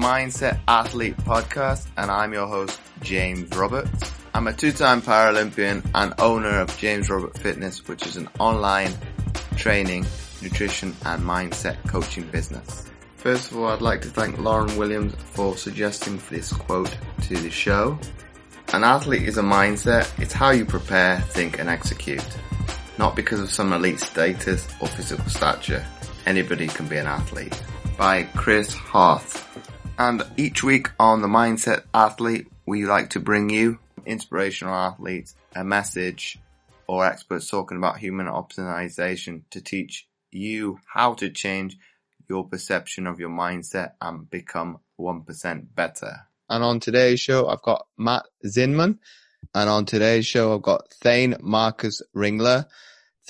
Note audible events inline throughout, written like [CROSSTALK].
Mindset Athlete podcast, and I'm your host, James Roberts. I'm a two-time Paralympian and owner of James Robert Fitness, which is an online training, nutrition, and mindset coaching business. First of all, I'd like to thank Lauren Williams for suggesting this quote to the show. An athlete is a mindset. It's how you prepare, think, and execute. Not because of some elite status or physical stature. Anybody can be an athlete. By Chris Harth. And each week on the Mindset Athlete, we like to bring you inspirational athletes, a message, or experts talking about human optimization to teach you how to change your perception of your mindset and become 1% better. And on today's show, I've got Matt Zinman. And on today's show, I've got Thane Marcus Ringler.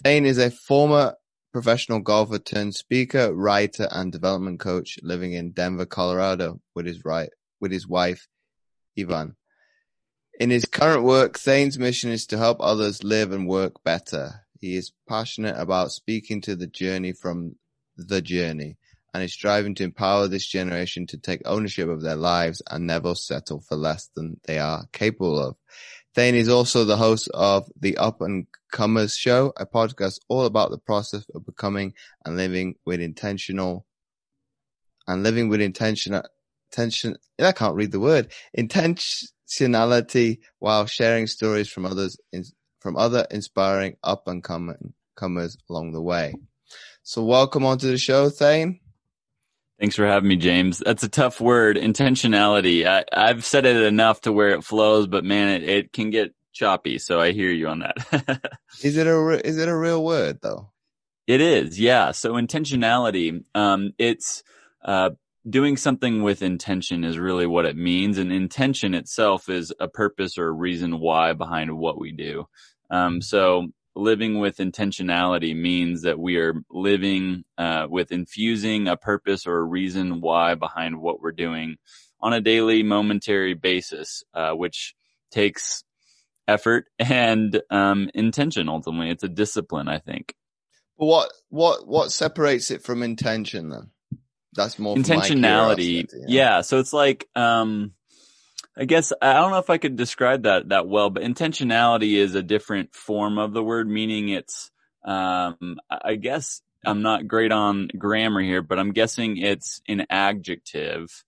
Thane is a former professional golfer turned speaker, writer, and development coach living in Denver, Colorado with his right, with his wife, Ivan. In his current work, Thane's mission is to help others live and work better. He is passionate about speaking to the journey from the journey and is striving to empower this generation to take ownership of their lives and never settle for less than they are capable of. Thane is also the host of the Up and Comers Show, a podcast all about the process of becoming and living with intentional and living with intention, intention. I can't read the word intentionality while sharing stories from others, in, from other inspiring up and coming comers along the way. So welcome onto the show, Thane. Thanks for having me, James. That's a tough word, intentionality. I, have said it enough to where it flows, but man, it, it can get choppy. So I hear you on that. [LAUGHS] is it a is it a real word though? It is, yeah. So intentionality, um, it's uh, doing something with intention is really what it means, and intention itself is a purpose or a reason why behind what we do. Um, so living with intentionality means that we are living uh, with infusing a purpose or a reason why behind what we're doing on a daily, momentary basis, uh, which takes effort and um, intention. Ultimately, it's a discipline, I think. But what what what separates it from intention then? That's more intentionality. Yeah. yeah. So it's like um, I guess I don't know if I could describe that that well, but intentionality is a different form of the word, meaning it's. Um, I guess I'm not great on grammar here, but I'm guessing it's an adjective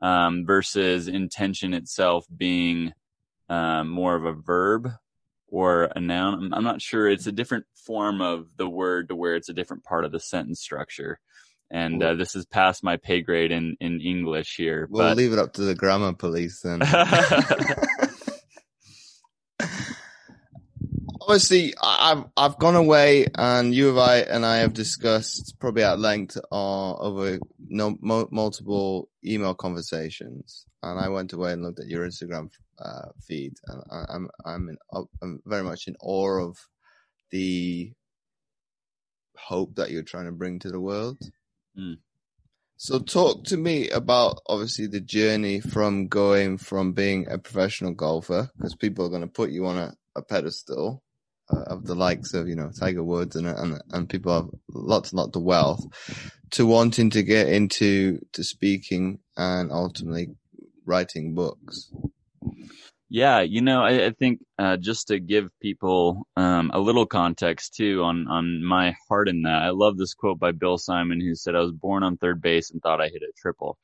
um, versus intention itself being um, more of a verb or a noun. I'm, I'm, not sure. It's a different form of the word to where it's a different part of the sentence structure and uh, this is past my pay grade in in English here. We'll but... leave it up to the grammar police then. [LAUGHS] Obviously, I've I've gone away, and you and I and I have discussed probably at length uh, over no, mo- multiple email conversations. And I went away and looked at your Instagram uh, feed, and I, I'm I'm in, I'm very much in awe of the hope that you're trying to bring to the world. Mm. So talk to me about obviously the journey from going from being a professional golfer, because people are going to put you on a, a pedestal uh, of the likes of, you know, Tiger Woods and, and, and people have lots and lots of wealth to wanting to get into to speaking and ultimately writing books. Yeah, you know, I, I think uh, just to give people um, a little context too on on my heart in that, I love this quote by Bill Simon who said, "I was born on third base and thought I hit a triple."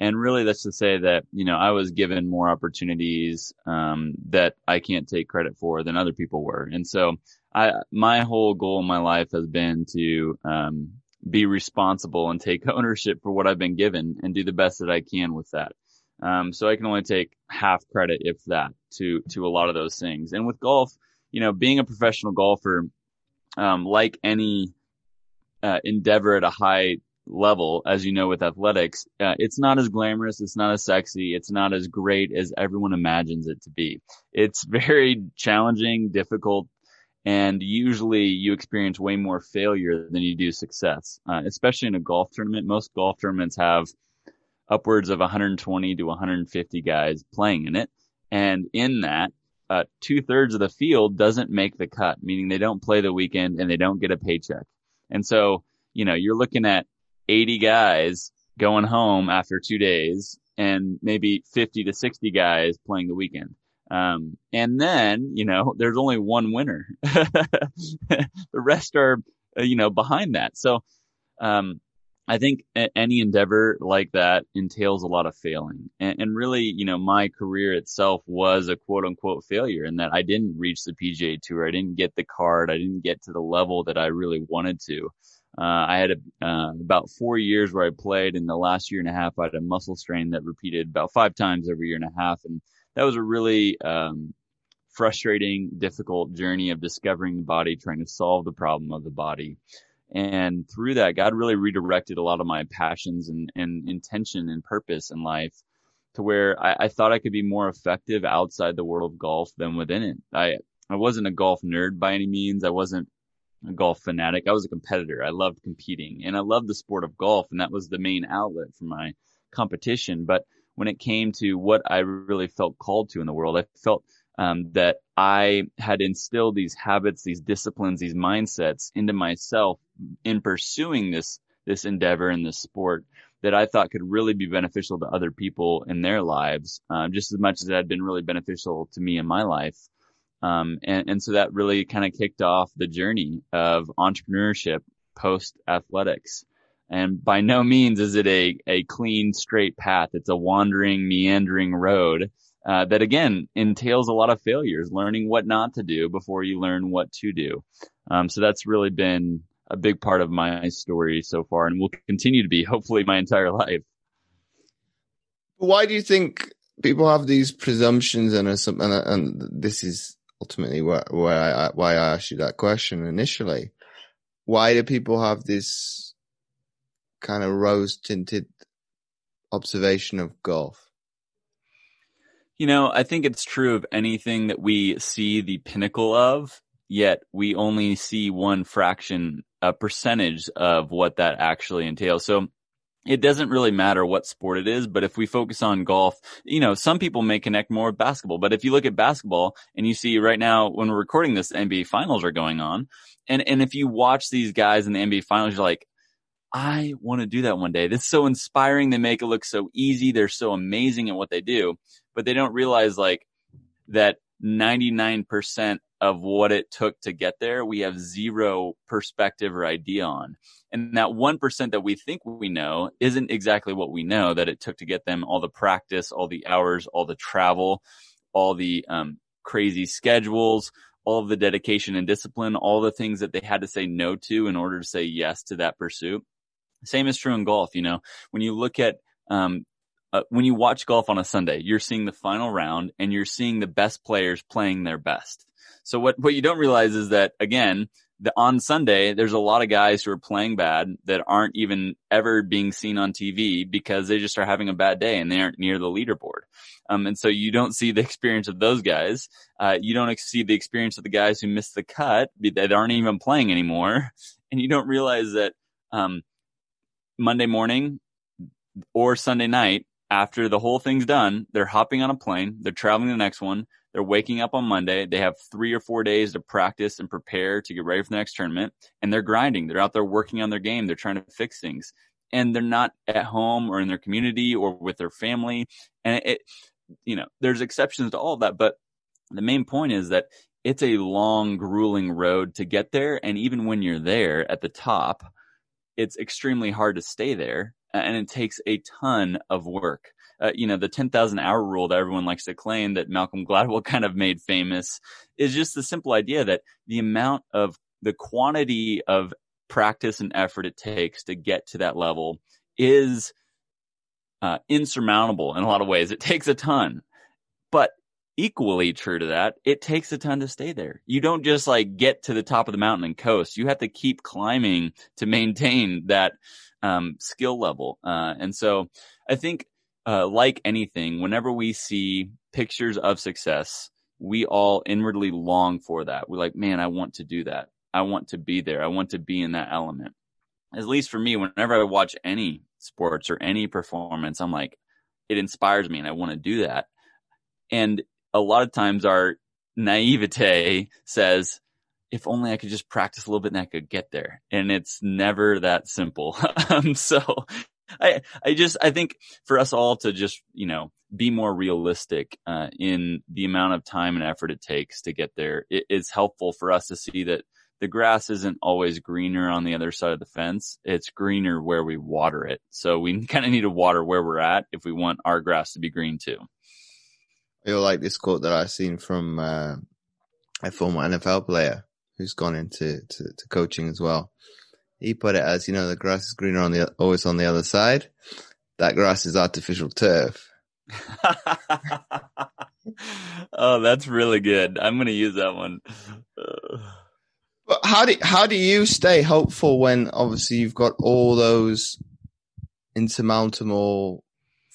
And really, that's to say that you know I was given more opportunities um, that I can't take credit for than other people were, and so I my whole goal in my life has been to um, be responsible and take [LAUGHS] ownership for what I've been given and do the best that I can with that. Um, so I can only take half credit, if that, to to a lot of those things. And with golf, you know, being a professional golfer, um, like any uh, endeavor at a high level, as you know, with athletics, uh, it's not as glamorous, it's not as sexy, it's not as great as everyone imagines it to be. It's very challenging, difficult, and usually you experience way more failure than you do success, uh, especially in a golf tournament. Most golf tournaments have upwards of 120 to 150 guys playing in it. And in that, uh, two thirds of the field doesn't make the cut, meaning they don't play the weekend and they don't get a paycheck. And so, you know, you're looking at 80 guys going home after two days and maybe 50 to 60 guys playing the weekend. Um, and then, you know, [LAUGHS] there's only one winner. [LAUGHS] the rest are, uh, you know, behind that. So, um, I think any endeavor like that entails a lot of failing. And, and, really, you know, my career itself was a quote unquote failure in that I didn't reach the PGA Tour. I didn't get the card. I didn't get to the level that I really wanted to. Uh, I had a, uh, about four years where I played. In the last year and a half, I had a muscle strain that repeated about five times every year and a half. And that was a really um, frustrating, difficult journey of discovering the body, trying to solve the problem of the body. And through that, God really redirected a lot of my passions and, and intention and purpose in life to where I, I thought I could be more effective outside the world of golf than within it. I, I wasn't a golf nerd by any means. I wasn't a golf fanatic. I was a competitor. I loved competing and I loved the sport of golf. And that was the main outlet for my competition. But when it came to what I really felt called to in the world, I felt um, that I had instilled these habits, these disciplines, these mindsets into myself in pursuing this this endeavor in this sport that I thought could really be beneficial to other people in their lives, uh, just as much as it had been really beneficial to me in my life. Um, and, and so that really kind of kicked off the journey of entrepreneurship post athletics. And by no means is it a, a clean, straight path. It's a wandering, meandering road uh, that again entails a lot of failures, learning what not to do before you learn what to do. Um, so that's really been a big part of my story so far and will continue to be hopefully my entire [LAUGHS] life. Why do you think people have these presumptions and, and, and this is ultimately why I, why I asked you that question initially. Why do people have this kind of rose tinted observation of golf? You know, I think it's true of anything that we see the pinnacle of, yet we only see one fraction, a percentage of what that actually entails. So it doesn't really matter what sport it is, but if we focus on golf, you know, some people may connect more with basketball, but if you look at basketball and you see right now when we're recording this, NBA finals are going on. And, and if you watch these guys in the NBA finals, you're like, I want to do that one day. This is so inspiring. They make it look so easy. They're so amazing at what they do but they don't realize like that 99% of what it took to get there, we have zero perspective or idea on. And that 1% that we think we know isn't exactly what we know that it took to get them all the practice, all the hours, all the travel, all the um, crazy schedules, all of the dedication and discipline, all the things that they had to say no to in order to say yes to that pursuit. Same is true in golf. You know, when you look at um, uh, when you watch golf on a Sunday, you're seeing the final round and you're seeing the best players playing their best. So what, what you don't realize is that again, the, on Sunday, there's a lot of guys who are playing bad that aren't even ever being seen on TV because they just are having a bad day and they aren't near the leaderboard. Um, and so you don't see the experience of those guys. Uh, you don't see the experience of the guys who missed the cut that aren't even playing anymore. [LAUGHS] And you don't realize that, um, Monday morning or Sunday night, after the whole thing's done, they're hopping on a plane, they're traveling the next one, they're waking up on Monday, they have three or four days to practice and prepare to get ready for the next tournament, and they're grinding. They're out there working on their game, they're trying to fix things. And they're not at home or in their community or with their family. And it, you know, there's exceptions to all of that, but the main point is that it's a long, grueling road to get there. And even when you're there at the top, it's extremely hard to stay there and it takes a ton of work. Uh, you know, the 10,000 hour rule that everyone likes to claim that Malcolm Gladwell [LAUGHS] kind of made famous is just the simple idea that the amount of the quantity of practice and effort it takes to get to that level is uh, insurmountable in a lot of ways. It takes a ton, but equally true to that, it takes a ton to stay there. You don't just like get to the top of the mountain and coast. You have to keep climbing to maintain that um, skill level. Uh, and so I think, uh, like anything, whenever we see pictures of success, we all inwardly long for that. We're like, man, I want to do that. I want to be there. I want to be in that element. At least for me, whenever I watch any sports or any performance, I'm like, it inspires me and I want to do that. And a lot of times our naivete says, if only I could just practice a little bit and I could get there. And it's never that simple. [LAUGHS] um, so I, I just, I think for us all to just, you know, be more realistic, uh, in the amount of time and effort it takes to get there, it, it's helpful for us to see that the grass isn't always greener on the other side of the fence. It's greener where we water it. So we [LAUGHS] kind of need to water where we're at if we want our grass to be green too. I like this quote that I've seen from, uh, a former NFL player who's gone into to, to coaching as well. He put it as, you know, the grass is greener on the, always on the other side. That grass is artificial turf. [LAUGHS] oh, that's really good. I'm going to use that one. but how do, how do you stay hopeful when obviously you've got all those insurmountable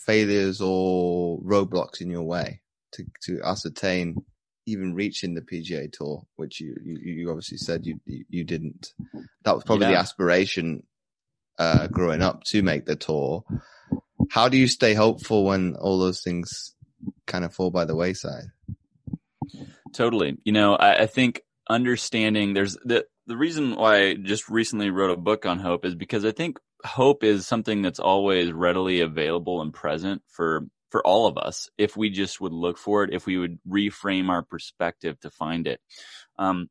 failures or roadblocks in your way to, to ascertain even reaching the PGA Tour, which you you, you obviously said you, you, you didn't. That was probably yeah. the aspiration uh, growing up to make the tour. How do you stay hopeful when all those things kind of fall by the wayside? Totally. You know, I, I think understanding there's the the reason why I just recently wrote a book on hope is because I think hope is something that's always readily available and present for for all of us if we just would look for it, if we would reframe our perspective to find it. Um,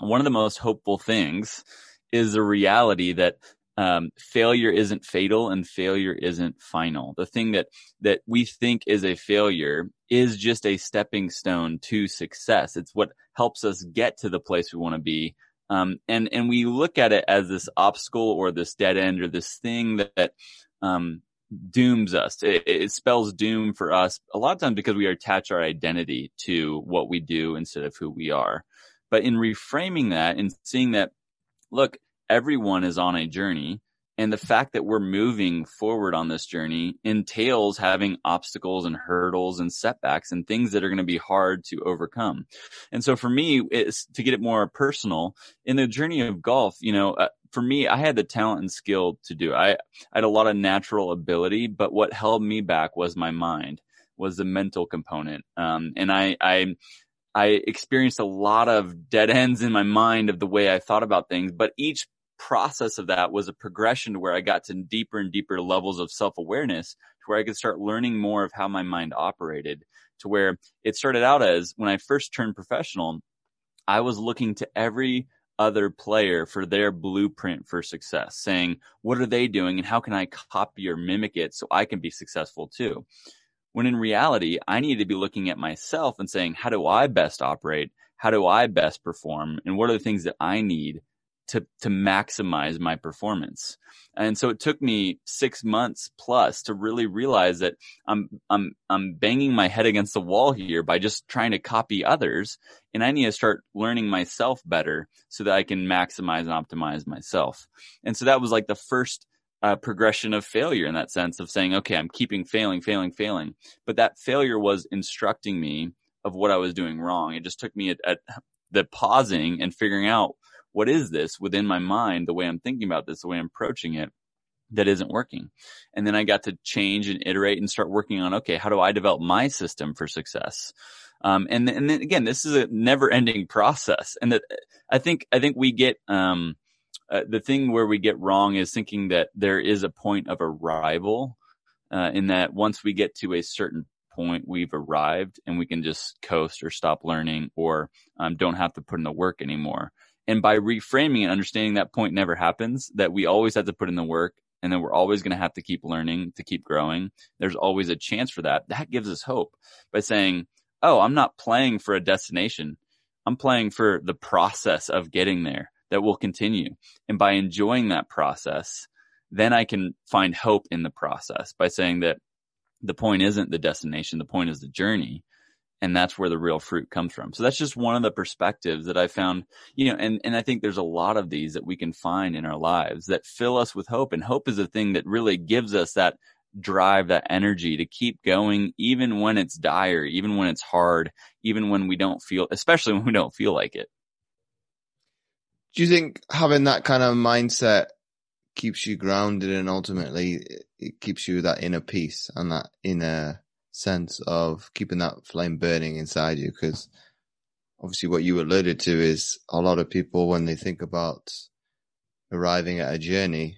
one of the most hopeful things is the reality that um, failure isn't fatal and failure isn't final. The thing that that we think is a failure is just a stepping stone to success. It's what helps us get to the place we want to be. Um, and and we look at it as this obstacle or this dead end or this thing that, that um, dooms us. It, it, spells doom for us a lot of times because we attach our identity to what we do instead of who we are. But in reframing that and seeing that, look, everyone is on a journey. And the fact that we're moving forward on this journey entails having obstacles and hurdles and setbacks and things that are going to be hard to overcome. And so for me, it's to get it more personal in the journey of golf, you know, uh, for me, I had the talent and skill to do. I, I had a lot of natural ability, but what held me back was my mind, was the mental component. Um, and I, I, I experienced a lot of dead ends in my mind of the way I thought about things, but each process of that was a progression to where I got to deeper and deeper levels of self awareness to where I could start learning more of how my mind operated to where it started out as when I first turned professional, I was looking to every other player for their blueprint for success, saying, what are they doing and how can I copy or mimic it so I can be successful too? When in reality, I need to be looking at myself and saying, how do I best operate? How do I best perform? And what are the things that I need to, to maximize my performance. And so it took me six months plus to really realize that I'm, I'm, I'm banging my head against the wall here by just trying to copy others. And I need to start learning myself better so that I can maximize and optimize myself. And so that was like the first uh, progression of failure in that sense of saying, okay, I'm keeping failing, failing, failing. But that failure was instructing me of what I was doing wrong. It just took me at, at the pausing and figuring out what is this within my mind, the way I'm thinking about this, the way I'm approaching it that isn't working. And then I got to change and iterate and start working on, okay, how do I develop my system for success? Um, and, and then again, this is a never ending process. And that I think, I think we get, um, uh, the thing where we get wrong is thinking that there is a point of arrival, uh, in that once we get to a certain point, we've arrived and we can just coast or stop learning or, um, don't have to put in the work anymore. And by reframing and understanding that point never happens, that we always have to put in the work and then we're always going to have to keep learning to keep growing. There's always a chance for that. That gives us hope by saying, Oh, I'm not playing for a destination. I'm playing for the process of getting there that will continue. And by enjoying that process, then I can find hope in the process by saying that the point isn't the destination. The point is the journey and that's where the real fruit comes from. So that's just one of the perspectives that I found, you know, and, and I think there's a lot of these that we can find in our lives that fill us with hope. And hope is a thing that really gives us that drive, that energy to keep going, even when it's dire, even when it's hard, even when we don't feel, especially [LAUGHS] when we don't feel like it. Do you think having that kind of mindset keeps you grounded and ultimately it keeps you that inner peace and that inner sense of keeping that flame burning inside you because obviously what you alluded to is a lot of people when they think about arriving at a journey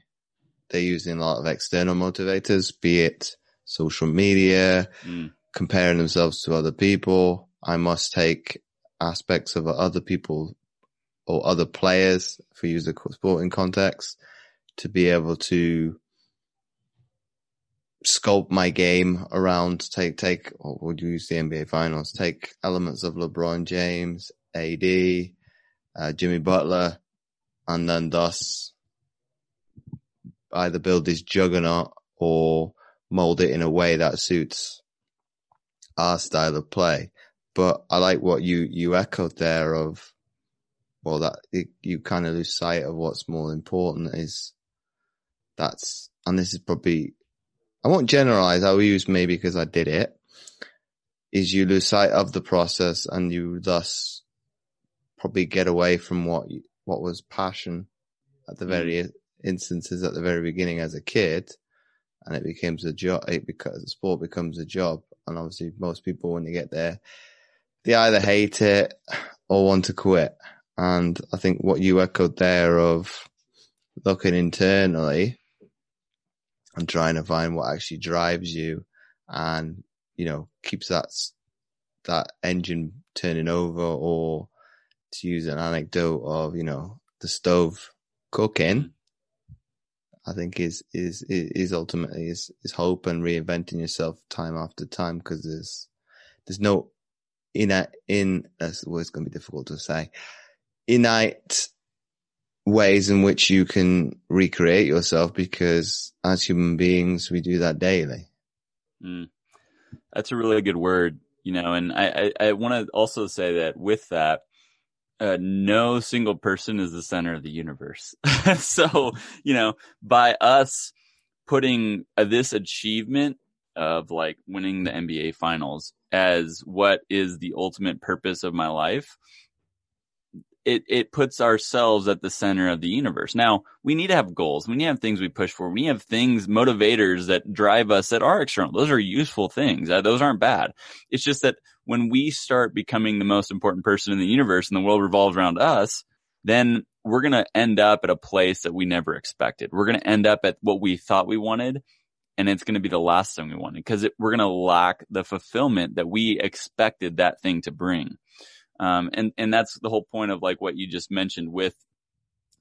they're using a lot of external motivators, be it social media, Mm. comparing themselves to other people. I must take aspects of other people or other players, if we use the sporting context, to be able to sculpt my game around take take or would you use the NBA finals take elements of LeBron James, AD, uh, Jimmy Butler, and then thus either build this juggernaut or mold it in a way that suits our style of play. But I like what you you echoed there of well that it, you kind of lose sight of what's more important is that's and this is probably I won't generalize. I'll use maybe because I did it. Is you lose sight of the process and you thus probably get away from what what was passion at the mm. very instances at the very beginning as a kid, and it becomes a job. It because sport becomes a job, and obviously most people when they get there, they either hate it or want to quit. And I think what you echoed there of looking internally and trying to find what actually drives you and, you know, keeps that, that engine turning over or to use an anecdote of, you know, the stove cooking, I think is, is, is ultimately is, is hope and reinventing yourself time after time because there's, there's no innate, in, that's always going to be difficult to say, innate ways in which you can recreate yourself because as human beings, we do that daily. Mm. That's a really good word, you know, and I, I, I want to also say that with that, uh, no single person is the center of the universe. [LAUGHS] so, you know, by us putting uh, this achievement of like winning the NBA finals as what is the ultimate purpose of my life, it, it puts ourselves at the center of the universe. Now, we need to have goals. We need to have things we push for. We need to have things, motivators that drive us that are external. Those are useful things. Uh, those aren't bad. It's just that when we start becoming the most important person in the universe and the world revolves around us, then we're going to end up at a place that we never expected. We're going to end up at what we thought we wanted. And it's going to be the last thing we wanted because we're going to lack the fulfillment that we expected that thing to bring. Um, and, and that's the whole point of like what you just mentioned with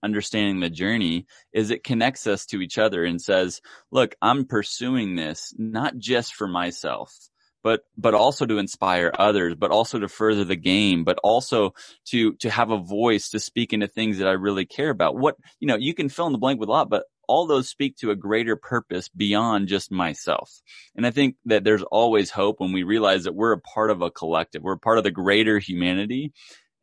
understanding the journey is it connects us to each other and says, look, I'm pursuing this not just for myself, but, but also to inspire others, but also to further the game, but also to, to have a voice to speak into things that I really care about. What, you know, you can fill in the blank with a lot, but all those speak to a greater purpose beyond just myself. And I think that there's always hope when we realize that we're a part of a collective. We're part of the greater humanity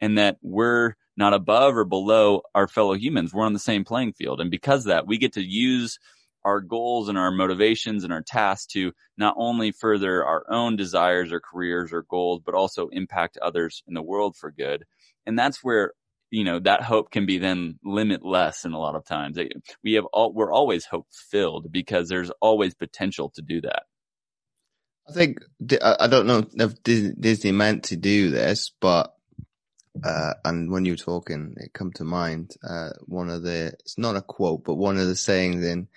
and that we're not above or below our fellow humans. We're on the same playing field. And because that, we get to use our goals and our motivations and our tasks to not only further our own desires or careers or goals, but also impact others in the world for good. And that's where you know that hope can be then limitless in a lot of times. We have all we're always hope filled because there's always potential to do that. I think i don't know if disney meant to do this but uh, and when you're talking it come to mind uh, one of the it's not a quote but one of the sayings in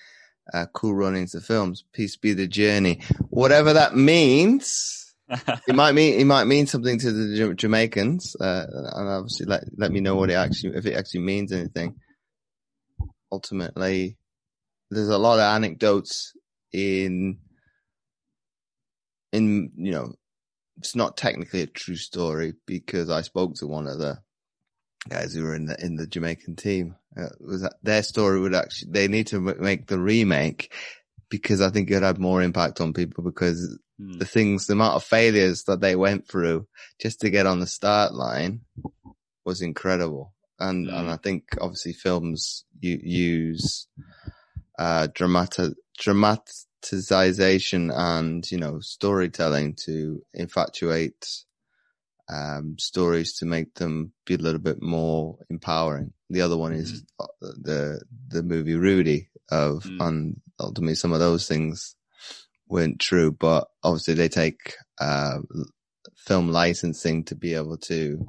uh, cool runnings the films peace be the journey. Whatever that means it might mean it might mean something to the Jamaicans, uh, and obviously let let me know what it actually if it actually means anything. Ultimately, there's a lot of anecdotes in in you know it's not technically a true story because I spoke to one of the guys who were in the in the Jamaican team. Uh, was that their story would actually they need to make the remake because I think it had more impact on people because mm. the things, the amount of failures that they went through just to get on the start line was incredible. And, mm. and I think obviously films you, use, uh, dramatic, dramatization and, you know, storytelling to infatuate, um, stories to make them be a little bit more empowering. The other one is mm. the, the movie Rudy of, mm. and ultimately some of those things weren't true, but obviously they take uh, film licensing to be able to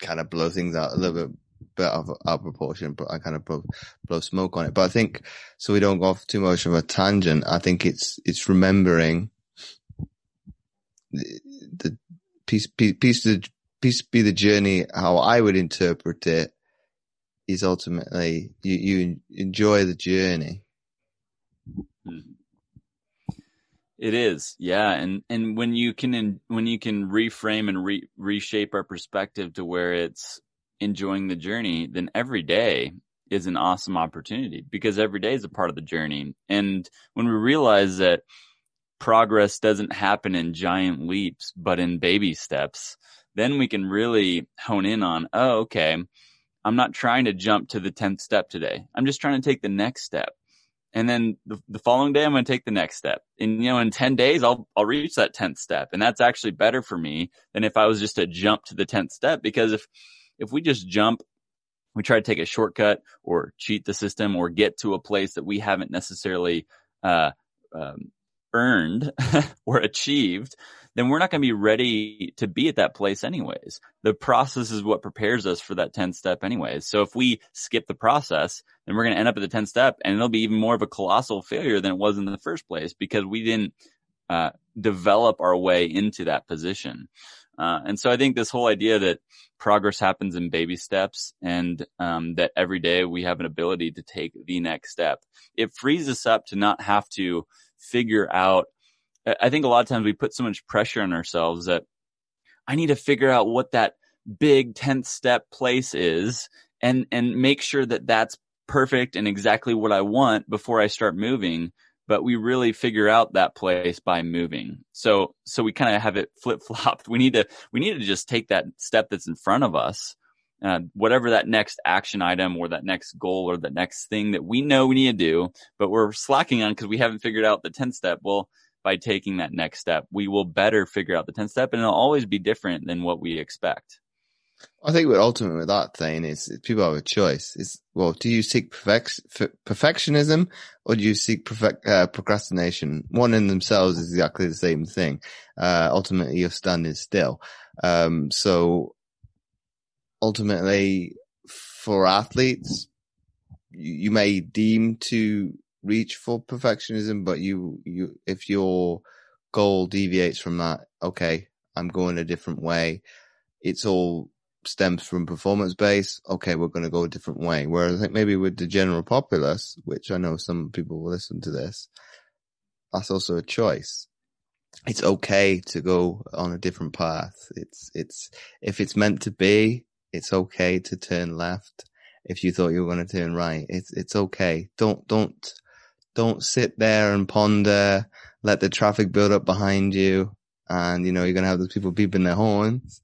kind of blow things out a little bit bit of out of proportion, but I kind of blow, blow smoke on it. But I think so we don't go off too much of a tangent. I think it's it's remembering the, the piece piece the piece be the journey. How I would interpret it is ultimately you you enjoy the journey. It is, yeah, and and when you can when you can reframe and re- reshape our perspective to where it's enjoying the journey, then every day is an awesome opportunity because every day is a part of the journey. And when we realize that progress doesn't happen in giant leaps, but in baby steps, then we can really hone in on, oh, okay, I'm not trying to jump to the 10th step today. I'm just trying to take the next step. And then the, the following day, I'm going to take the next step. And, you know, in 10 days, I'll, I'll reach that 10th step. And that's actually better for me than if I was just to jump to the 10th step. Because if, if we just jump, we try to take a shortcut or cheat the system or get to a place that we haven't necessarily, uh, um, earned [LAUGHS] or achieved, then we're not going to be ready to be at that place anyways. The process is what prepares us for that 10th step anyways. So if we skip the process, then we're going to end up at the 10th step and it'll be even more of a colossal failure than it was in the first place because we didn't uh, develop our way into that position. Uh, and so I think this whole idea that progress happens in baby steps and um, that every day we have an ability to take the next step, it frees us up to not have to figure out I think a lot of times we put so much pressure on ourselves that I need to figure out what that big 10th step place is and, and make sure that that's perfect and exactly what I want before I start moving. But we really figure out that place by moving. So, so we kind of have it [LAUGHS] flip flopped. We need to, we need to just take that step that's in front of us. Uh, whatever that next action item or that next goal or the next thing that we know we need to do, but we're slacking on because we haven't figured out the 10th step. Well, by taking that next step, we will better figure out the 10th step and it'll always be different than what we expect. I think what ultimately with that thing is people have a choice. Is well, do you seek perfect, perfectionism or do you seek perfect, uh, procrastination? One in themselves is exactly the same thing. Uh, ultimately you're standing still. Um, so ultimately for athletes, you, you may deem to reach for perfectionism, but you, you, if your goal deviates from that, okay, I'm going a different way. It's all stems from performance base. Okay, we're going to go a different way. Whereas I think maybe with the general populace, which I know some people will listen to this, that's also a choice. It's okay to go on a different path. It's, it's, if it's meant to be, it's okay to turn left. If you thought you were going to turn right, it's, it's okay. Don't, don't, don't sit there and ponder, let the traffic build up behind you. And, you know, you're going to have those people beeping their horns.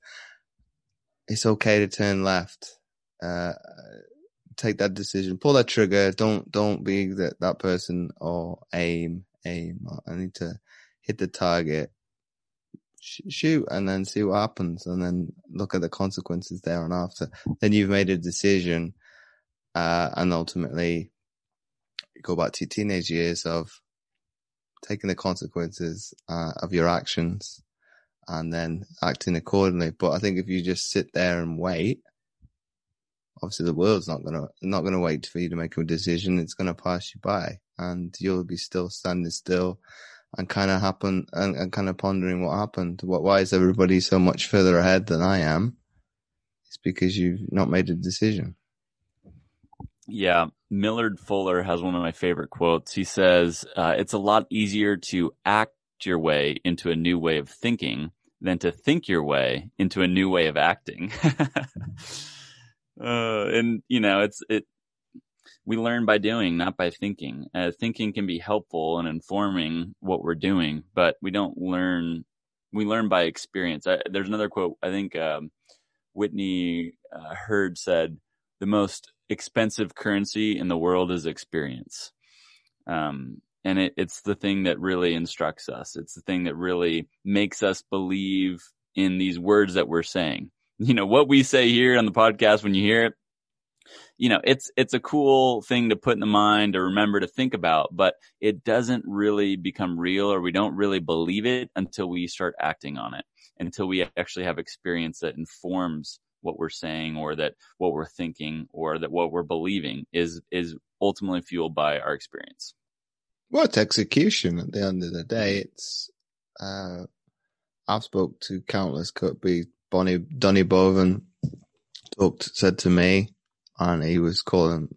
It's okay to turn left. Uh, take that decision, pull that trigger. Don't, don't be that, that person or aim, aim. I need to hit the target, shoot and then see what happens and then look at the consequences there and after. Then you've made a decision, uh, and ultimately go back to your teenage years of taking the consequences uh, of your actions and then acting accordingly. But I think if you just sit there and wait, obviously the world's not gonna not gonna wait for you to make a decision. It's gonna pass you by, and you'll be still standing still and kind of happen and, and kind of pondering what happened. What why is everybody so much further ahead than I am? It's because you've not made a decision. Yeah, Millard Fuller has one of my favorite quotes. He says, uh, "It's a lot easier to act your way into a new way of thinking than to think your way into a new way of acting." [LAUGHS] uh, and you know, it's it. We learn by doing, not by thinking. Uh, thinking can be helpful in informing what we're doing, but we don't learn. We learn by experience. I, there's another quote. I think um, Whitney uh, Hurd said, "The most expensive currency in the world is experience. Um, and it, it's the thing that really instructs us. It's the thing that really makes us believe in these words that we're saying. [LAUGHS] You know, what we say here on the podcast, when you hear it, you know, it's, it's a cool thing to put in the mind to remember to think about, but it doesn't really become real or we don't really believe it until we start acting on it, until we actually have experience that informs what we're saying or that what we're thinking or that what we're believing is is ultimately fueled by our experience. Well, it's execution at the end of the day. It's uh, I've spoke to countless could be Bonnie Donny Boven talked said to me, and he was calling,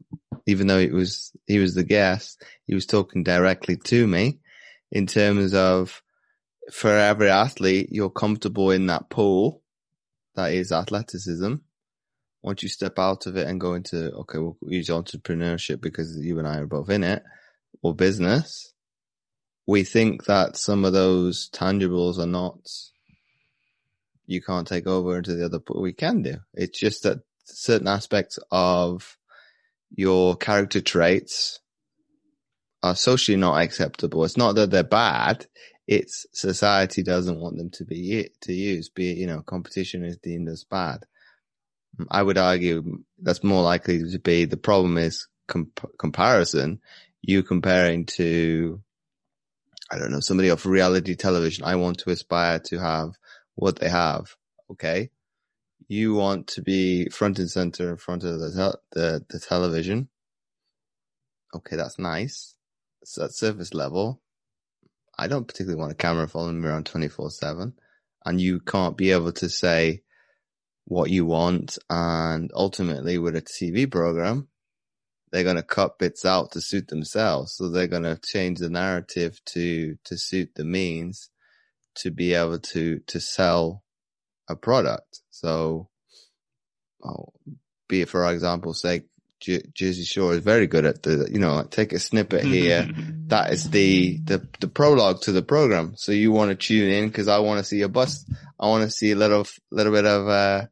even though it was he was the guest, he was talking directly to me in terms of for every athlete, you're comfortable in that pool that is athleticism. Once you step out of it and go into, okay, we'll use entrepreneurship because you and I are both in it or business. We think that some of those tangibles are not, you can't take over into the other, but we can do. It's just that certain aspects of your character traits are socially not acceptable. It's not that they're bad it's society doesn't want them to be to use. Be it, you know, competition is deemed as bad. Mm, I would argue that's more likely to be the problem is comp- comparison. You comparing to, I don't know, somebody off reality television. I want to aspire to have what they have. Okay. You want to be front and center in front of the, te- the, the television. Okay. That's nice. It's at surface level I don't particularly want a camera following me around 24 seven and you can't be able to say what you want. And ultimately with a TV program, they're going to cut bits out to suit themselves. So they're going to change the narrative to, to suit the means to be able to, to sell a product. So, oh, be it for example's sake, Jersey Shore is very good at the, you know, take a snippet here. [LAUGHS] that is the, the, the prologue to the program. So you want to tune in because I want to see a bus. I want to see a little, little bit of, uh,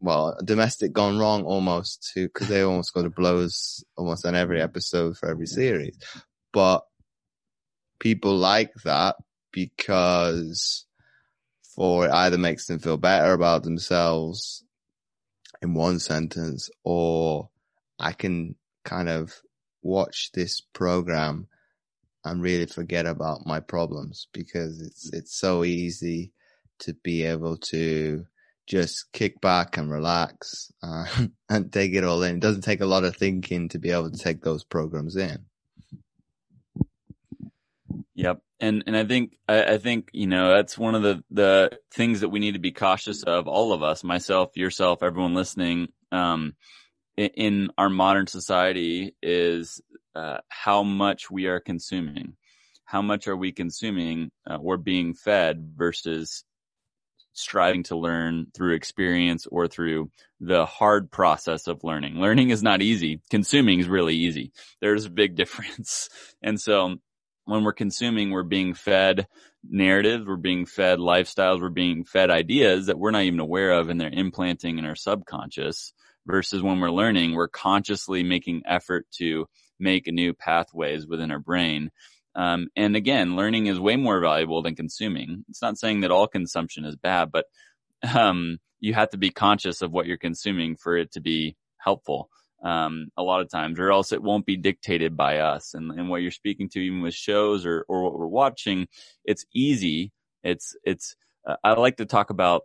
well, domestic gone wrong almost too, cause they almost go to blows almost on every episode for every series. But people like that because for it either makes them feel better about themselves in one sentence or I can kind of watch this program and really forget about my problems because it's it's so easy to be able to just kick back and relax uh, [LAUGHS] and take it all in. It doesn't take a lot of thinking to be able to take those programs in. Yep. And and I think I, I, think you know that's one of the the things that we need to be cautious of all of us myself yourself everyone listening um, in our modern society is uh, how much we are consuming. How much are we consuming uh, or being fed versus striving to learn through experience or through the hard process of learning. Learning is not easy. Consuming is really easy. There's a big [LAUGHS] difference. And so when we're consuming, we're being fed narratives, we're being fed lifestyles, we're being fed ideas that we're not even aware of and they're implanting in our subconscious versus when we're learning, we're consciously making effort to make new pathways within our brain. Um, and again, learning is way more valuable than consuming. It's not saying that all consumption is bad, but um, you have to be conscious of what you're consuming for it to be helpful. Um, a lot of times, or else it won't be dictated by us. And, and what you're speaking to, even with shows or, or what we're watching, it's easy. It's, it's, uh, I like to talk about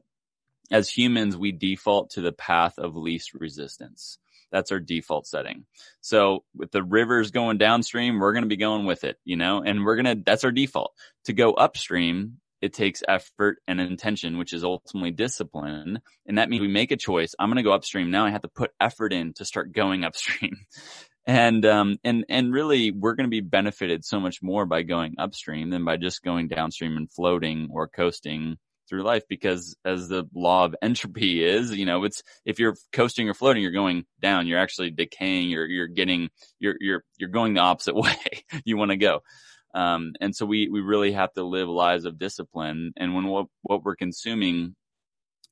as humans, we default to the path of least resistance. That's our default setting. So with the rivers going downstream, we're going to be going with it, you know, and we're going to, that's our default. To go upstream, it takes effort and intention, which is ultimately discipline. And that means we make a choice. I'm going to go upstream. Now I have to put effort in to start going [LAUGHS] upstream. and, um, and, and really we're going to be benefited so much more by going upstream than by just going downstream and floating or coasting through life because as the law of entropy is, you know, it's if you're coasting or floating, you're going down, you're actually decaying, you're you're getting you're you're you're going the opposite [LAUGHS] way you want to go. Um, and so we we really have to live lives of discipline. And when what what we're consuming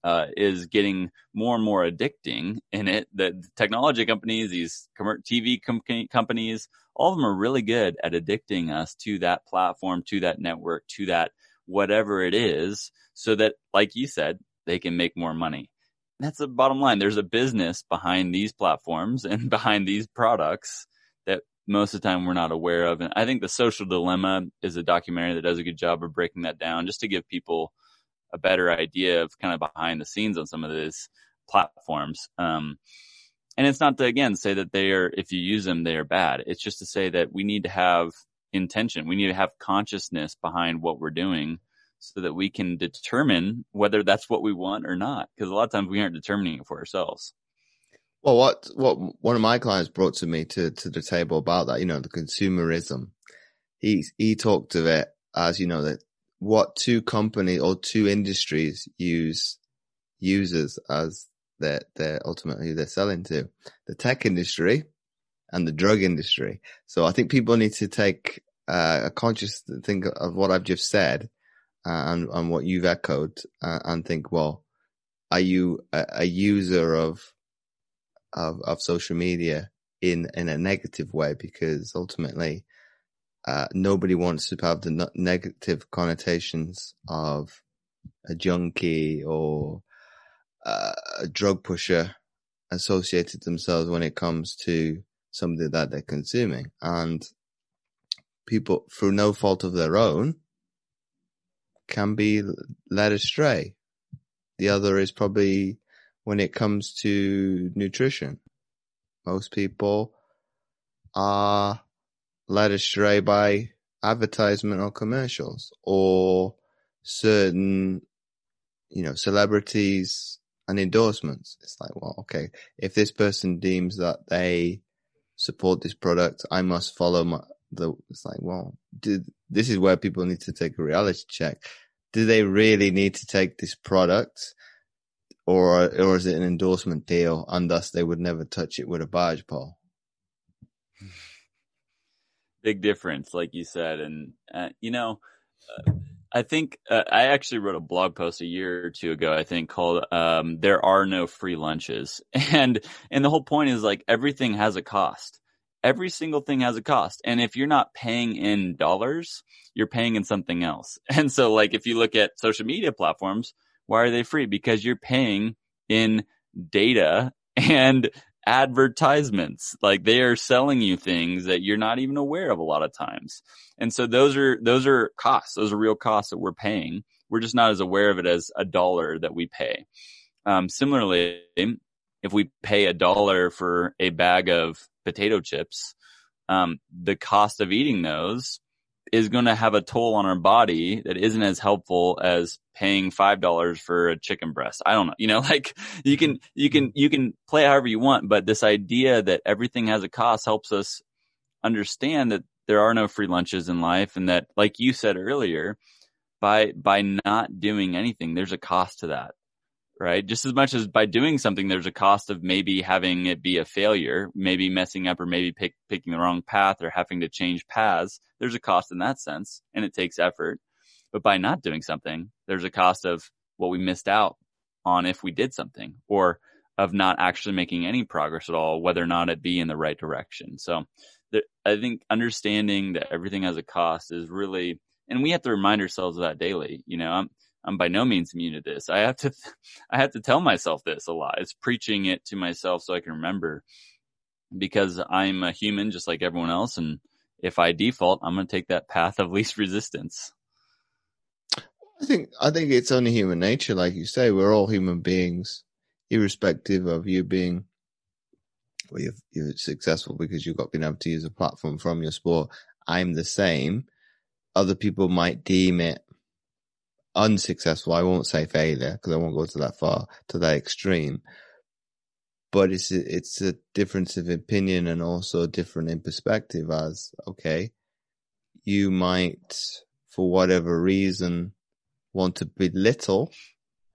uh, is getting more and more addicting in it. The technology companies, these TV com- companies, all of them are really good at addicting us to that platform, to that network, to that whatever it is so that, like you said, they can make more money. That's the bottom line. There's a business behind these platforms and [LAUGHS] behind these products that most of the time we're not aware of. And I think the social dilemma is a documentary that does a good job of breaking that down just to give people a better idea of kind of behind the scenes on some of these platforms. Um, and it's not to again say that they are if you use them they are bad. It's just to say that we need to have intention. We need to have consciousness behind what we're doing so that we can determine whether that's what we want or not. Because a lot of times we aren't determining it for ourselves. Well, what what one of my clients brought to me to to the table about that, you know, the consumerism. He he talked of it as you know that what two company or two industries use users as their their ultimately they're selling to the tech industry and the drug industry. So I think people need to take uh, a conscious think of what I've just said uh, and and what you've echoed uh, and think, well, are you a, a user of of, of social media in, in a negative way because ultimately, uh, nobody wants to have the negative connotations of a junkie or uh, a drug pusher associated themselves when it comes to something that they're consuming. And people, through no fault of their own, can be led astray. The other is probably when it comes to nutrition. Most people are led astray by advertisement or commercials or certain, you know, celebrities and endorsements. It's like, well, okay, if this person deems that they support this product, I must follow my, the, it's like, well, do, this is where people need to take a reality check. Do they really need to take this product? or or is it an endorsement deal and thus they would never touch it with a barge pole? [LAUGHS] Big difference, like you said, and uh, you know, uh, I think uh, I actually wrote a blog post a year or two ago. I think called um, "There Are No Free Lunches," [LAUGHS] and and the whole point is like everything has a cost. Every single thing has a cost, and if you're not paying in dollars, you're paying in something else. [LAUGHS] And so, like if you look at social media platforms, why are they free? Because you're paying in data [LAUGHS] and advertisements. Like they are selling you things that you're not even aware of a lot of times. And so those are, those are costs. Those are real costs that we're paying. We're just not as aware of it as a dollar that we pay. Um, similarly, if we pay a dollar for a bag of potato chips, um, the cost of eating those is going to have a toll on our body that isn't as helpful as paying five dollars for a chicken breast. I don't know. You know, [LAUGHS] like you can you can you can play however you want, but this idea that everything has a cost helps us understand that there are no free lunches in life, and that, like you said earlier, by by not doing anything, there's a cost to that right? Just as much as by doing something, there's a cost of maybe having it be a failure, maybe messing up or maybe pick, picking the wrong path or having to change paths. There's a cost in that sense and it takes effort. But by not doing something, there's a cost of what we missed out on if we did something or of not actually making any progress at all, whether or not it be in the right direction. So the, I think understanding that everything has a cost is really, and we have to remind ourselves of that daily. You know, I'm, I'm by no means immune to this. I have to, [LAUGHS] I have to tell myself this a lot. It's preaching it to myself so I can remember because I'm a human just like everyone else. And if I default, I'm going to take that path of [LAUGHS] least resistance. I think, I think it's only human nature. Like you say, we're all human beings, irrespective of you being, well, you're, you're successful because you've got been able to use a platform from your sport. I'm the same. Other people might deem it unsuccessful. I won't say failure because I won't go to that far, to that extreme. But it's a, it's a difference of opinion and also different in perspective. As okay, you might, for whatever reason, want to belittle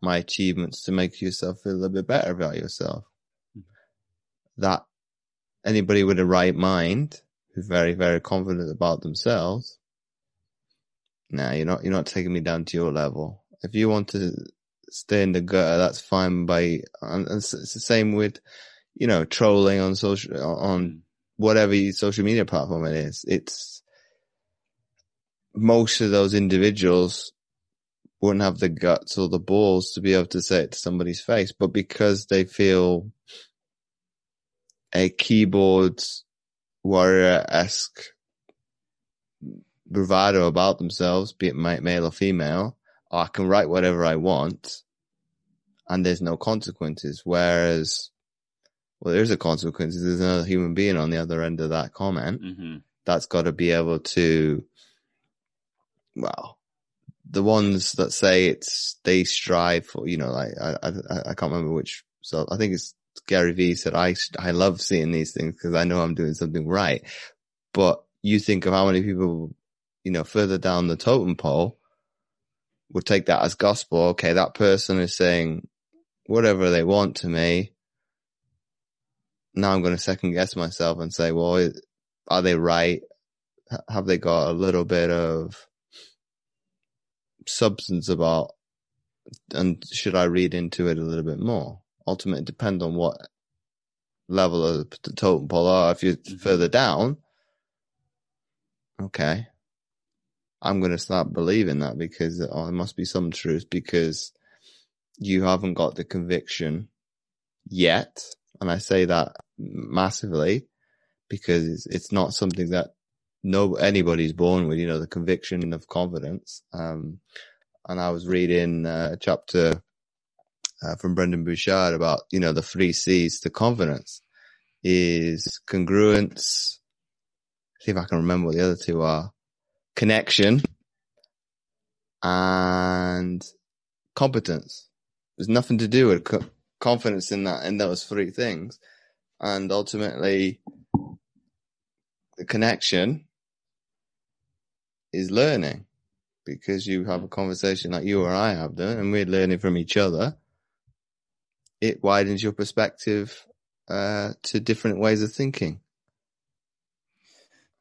my achievements to make yourself feel a little bit better about yourself. Mm-hmm. That anybody with a right mind who's very, very confident about themselves nah, you're not, you're not taking me down to your level. If you want to stay in the gutter, that's fine by, and it's the same with, you know, trolling on social, on mm. whatever social media platform it is. It's, most of those individuals wouldn't have the guts or the balls to be able to say it to somebody's face, but because they feel a keyboard warrior-esque bravado about themselves, be it male or female, or I can write whatever I want. and there's no consequences. Whereas, well, there's a consequence. There's another human being on the other end of that comment hmm that's got to be able to, well, the ones that say it's they strive for, you know, like I I, I can't remember which. So I think it's Gary Vee said I I love seeing these things because I know I'm doing something right. But you think of how many people, you know, further down the totem pole would take that as gospel. Okay, that person is saying whatever they want to me. Now I'm going to second guess myself and say, well, are they right? Have they got a little bit of substance about, and should I read into it a little bit more? Ultimately, it depends on what level of the totem pole are. If you're Mhm. further down, okay, I'm going to start believing that because oh, there must be some truth because you haven't got the conviction yet. And I say that massively because it's, not something that no anybody's born with, you know, the conviction of confidence. Um, and I was reading uh, a chapter uh, from Brendon Burchard about, you know, the three C's to confidence is congruence. See if I can remember what the other two are. Connection and competence. There's nothing to do with co- confidence in that, in those three things. And ultimately, the connection is learning because you have a conversation like you or I have done and we're learning from each other. It widens your perspective, uh, to different ways of thinking.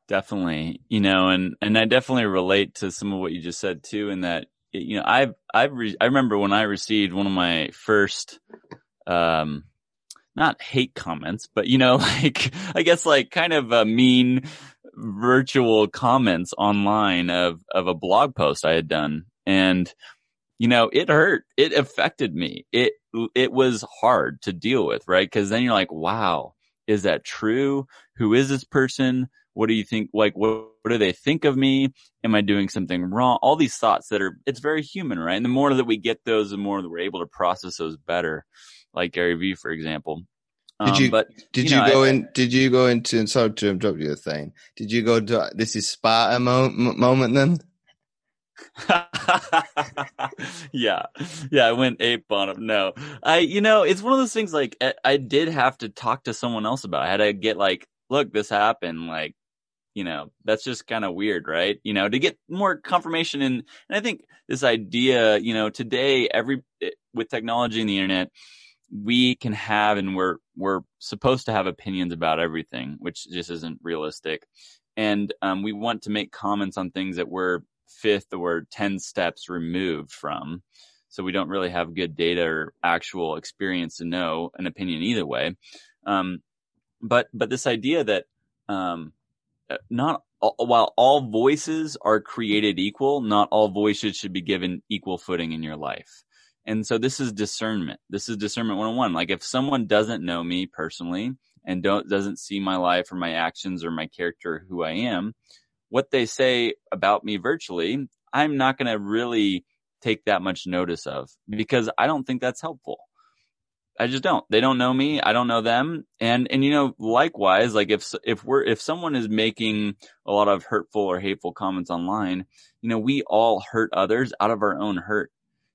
Definitely, you know, and and I definitely relate to some of what you just said too. In that, you know, I've I've re- I remember when I received one of my first, um, not hate comments, but you know, [LAUGHS] like I guess like kind of a mean virtual comments online of of a blog post I had done, and you know, it hurt. It affected me. It it was hard to deal with, right? Because then you're like, wow, is that true? Who is this person? What do you think? Like, what, what do they think of me? Am I doing something wrong? All these thoughts that are, it's very human, right? And the more that we get those, the more that we're able to process those better. Like Gary Vee, for example. Did you- Um, but Did You you, go I- in? Did you go into? And sorry to interrupt you, Thane. Did you go to this is Sparta mo- moment then? [LAUGHS] yeah. Yeah. I went ape on him. No, I, you know, it's one of those things like I, I did have to talk to someone else about. it. I had to get like, look, this happened. Like, you know, that's just kind of weird, right? You know, to get more confirmation. And, and I think this idea, you know, today, every, eh, with technology and the internet, we can have and we're, we're supposed to have opinions about everything, which just isn't realistic. And, um, we want to make comments on things that we're fifth or 10 steps removed from. So we don't really have good data or actual experience to know an opinion either way. Um, but, but this idea that, um, uh, not while all voices are created equal, not all voices should be given equal footing in your life. And so this is discernment. This is discernment 101. Like if someone doesn't know me personally and don't, doesn't see my life or my actions or my character, or who I am, what they say about me virtually, I'm not going to really take that much notice of because I don't think that's helpful. I just don't. They don't know me. I don't know them. And, and, you know, likewise, like if, if we're, if someone is making a lot of hurtful or hateful comments online, you know, we all hurt others out of our own hurt.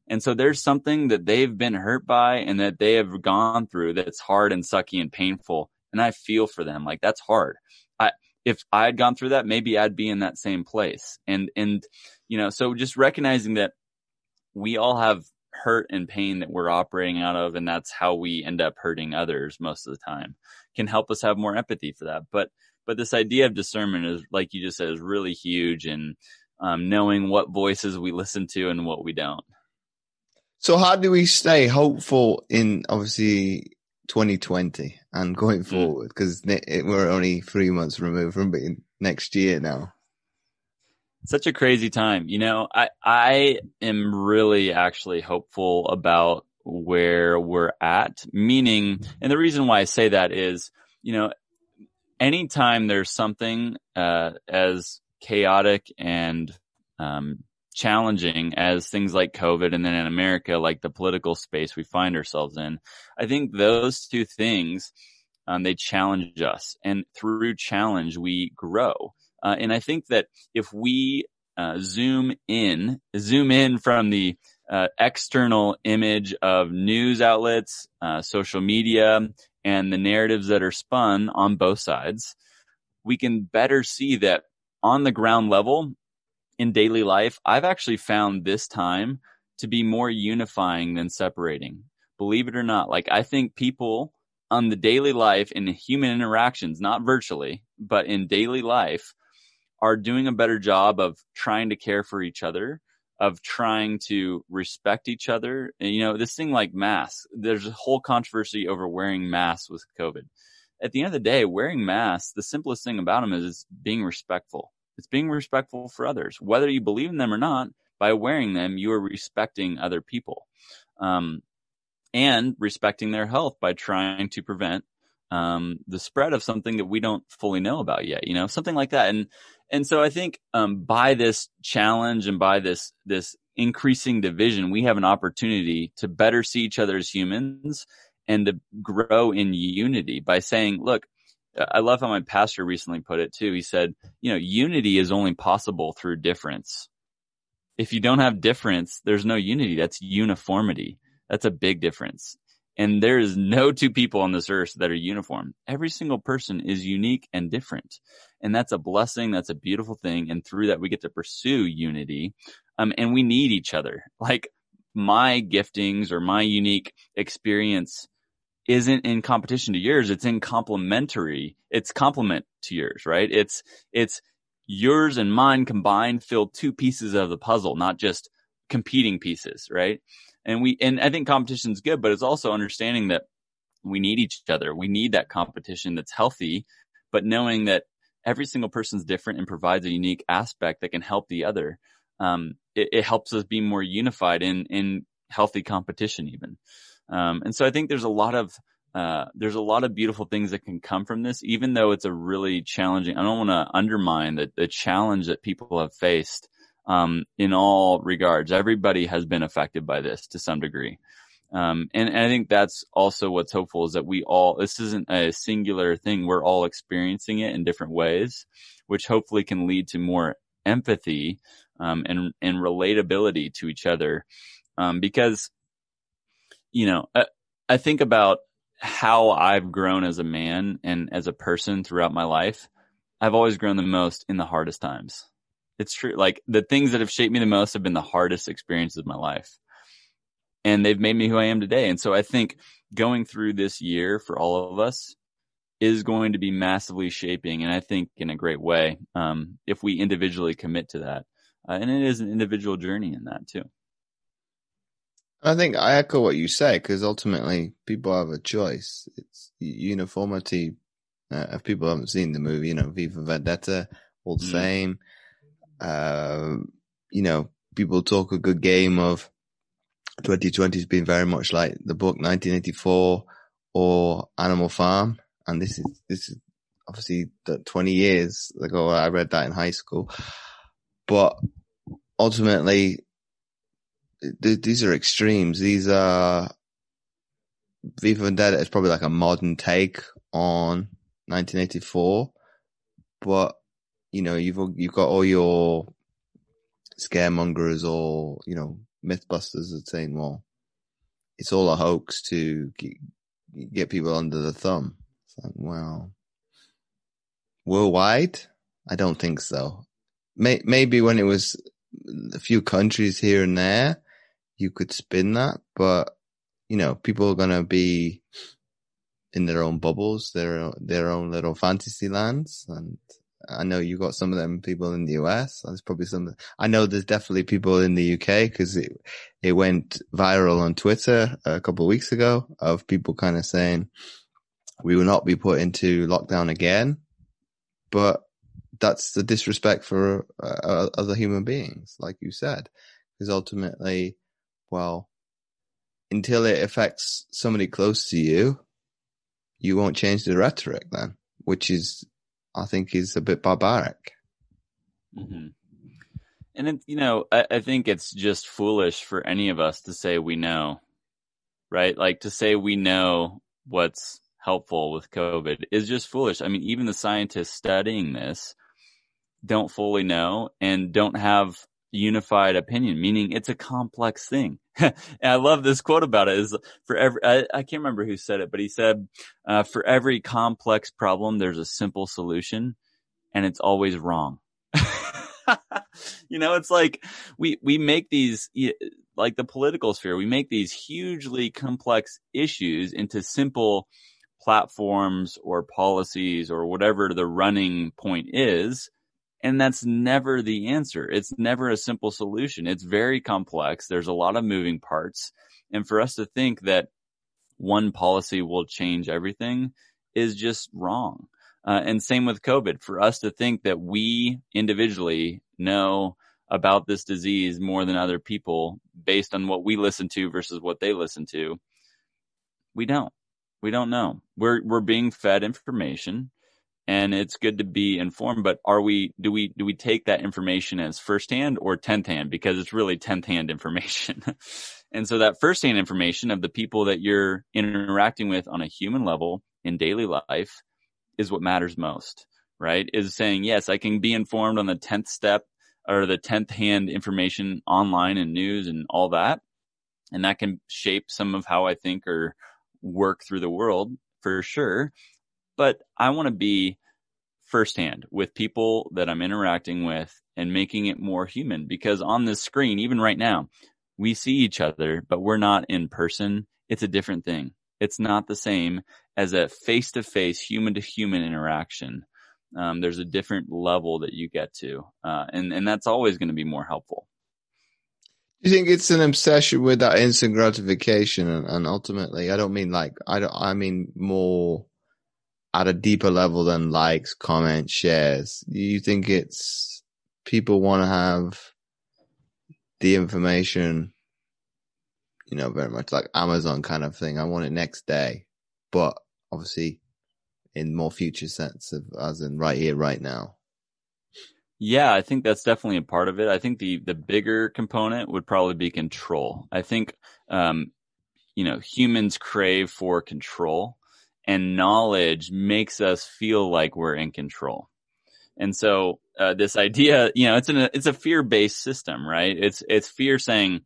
And so there's something that they've been hurt by and that they have gone through that's hard and sucky and painful. And I feel for them. Like that's hard. I, if I had gone through that, maybe I'd be in that same place. And, and, you know, so just recognizing that we all have hurt and pain that we're operating out of, and that's how we end up hurting others most of the time, can help us have more empathy for that. But, but this idea of discernment is, like you just said, is really huge and, um, knowing what voices we listen to and what we don't. So how do we stay hopeful in obviously 2020 and going Mm. forward? Because we're only three months removed from being next year now. Such a crazy time. You know, I I am really actually hopeful about where we're at. Meaning, and the reason why I say that is, you know, anytime there's something uh, as chaotic and um, challenging as things like COVID and then in America, like the political space we find ourselves in. I think those two things, um, they challenge us and through challenge, we grow. Uh, and I think that if we uh, zoom in, zoom in from the uh, external image of news outlets, uh, social media, and the narratives that are spun on both sides, we can better see that on the ground level in daily life, I've actually found this time to be more unifying than separating. Believe it or not, like I think people on the daily life in human interactions, not virtually, but in daily life, are doing a better job of trying to care for each other, of trying to respect each other. And, you know, this thing like masks, there's a whole controversy over wearing masks with COVID. At the end of the day, wearing masks, the simplest thing about them is it's being respectful. It's being respectful for others. Whether you believe in them or not, by wearing them, you are respecting other people. Um, and respecting their health by trying to prevent um, the spread of something that we don't fully know about yet, you know, something like that. And and so I think um, by this challenge and by this this increasing division, we have an opportunity to better see each other as humans and to grow in unity by saying, look, I love how my pastor recently put it too. He said, you know, unity is only possible through difference. If you don't have difference, there's no unity. That's uniformity. That's a big difference. And there is no two people on this earth that are uniform. Every single person is unique and different. And that's a blessing. That's a beautiful thing. And through that, we get to pursue unity. Um, and we need each other. Like my giftings or my unique experience isn't in competition to yours. It's in complementary. It's complement to yours, right? It's, it's yours and mine combined fill two pieces of the puzzle, not just competing pieces, right? And we, and I think competition is good, but it's also understanding that we need each other. We need that competition that's healthy, but knowing that every single person's different and provides a unique aspect that can help the other. Um, it, it, helps us be more unified in, in healthy competition even. Um, and so I think there's a lot of, uh, there's a lot of beautiful things that can come from this, even though it's a really challenging, I don't want to undermine the, the challenge that people have faced um, in all regards. Everybody has been affected by this to some degree. Um, and, and, I think that's also what's hopeful is that we all, this isn't a singular thing. We're all experiencing it in different ways, which hopefully can lead to more empathy, um, and, and relatability to each other. Um, because, you know, I, I think about how I've grown as a man and as a person throughout my life. I've always grown the most in the hardest times. It's true. Like the things that have shaped me the most have been the hardest experiences of my life. And they've made me who I am today. And so I think going through this year for all of us is going to be massively shaping. And I think in a great way, um, if we individually commit to that. Uh, and it is an individual journey in that too. I think I echo what you say because ultimately people have a choice. It's uniformity. Uh, if people haven't seen the movie, you know, V for Vendetta, all the mm. same. Uh, you know, people talk a good game of 2020 has been very much like the book 1984 or Animal Farm. And this is, this is obviously 20 years ago. I read that in high school, but ultimately th- these are extremes. These are V for Vendetta is probably like a modern take on 1984, but you know, you've you've got all your scaremongers or you know mythbusters that saying, well, it's all a hoax to get, people under the thumb. It's like, well, worldwide, I don't think so. May, maybe when it was a few countries here and there, you could spin that, but you know, people are gonna be in their own bubbles, their their own little fantasy lands, and I know you got some of them people in the US. There's probably some. I know there's definitely people in the UK because it it went viral on Twitter a couple of weeks ago of people kind of saying we will not be put into lockdown again, but that's the disrespect for uh, other human beings, like you said, because ultimately, well, until it affects somebody close to you, you won't change the rhetoric then, which is I think is a bit barbaric. Mm-hmm. And it, you know, I, I think it's just foolish for any of us to say we know, right? Like to say we know what's helpful with COVID is just foolish. I mean, even the scientists studying this don't fully know and don't have unified opinion, meaning it's a complex thing. [LAUGHS] and I love this quote about it is for every, I, I can't remember who said it, but he said, uh, for every complex problem, there's a simple solution and it's always wrong. [LAUGHS] you know, it's like we, we make these, like the political sphere, we make these hugely complex issues into simple platforms or policies or whatever the running point is. And that's never the answer. It's never a simple solution. It's very complex. There's a lot of moving parts. And for us to think that one policy will change everything is just wrong. Uh, and same with COVID. For us to think that we individually know about this disease more than other people based on what we listen to versus what they listen to, we don't. We don't know. We're we're being fed information and it's good to be informed, but are we do we do we take that information as first hand or tenth hand? Because it's really tenth hand information. [LAUGHS] and so that first hand information of the people that you're interacting with on a human level in daily life is what matters most, right? Is saying, yes, I can be informed on the 10th step or the 10th hand information online and news and all that. And that can shape some of how I think or work through the world for sure. But I want to be firsthand with people that I'm interacting with and making it more human because on this screen, even right now, we see each other, but we're not in person. It's a different thing. It's not the same as a face to face, human to human interaction. Um, there's a different level that you get to, uh, and and that's always going to be more helpful. Do you think it's an obsession with that instant gratification, and, and ultimately, I don't mean like I don't. I mean more at a deeper level than likes, comments, shares. Do you think it's people want to have the information you know, very much like Amazon kind of thing. I want it next day, but obviously in more future sense of as in right here, right now. Yeah, I think that's definitely a part of it. I think the the bigger component would probably be control. I think um, you know, humans crave for control and knowledge makes us feel like we're in control. And so uh, this idea, you know, it's an it's a fear based system, right? It's it's fear saying,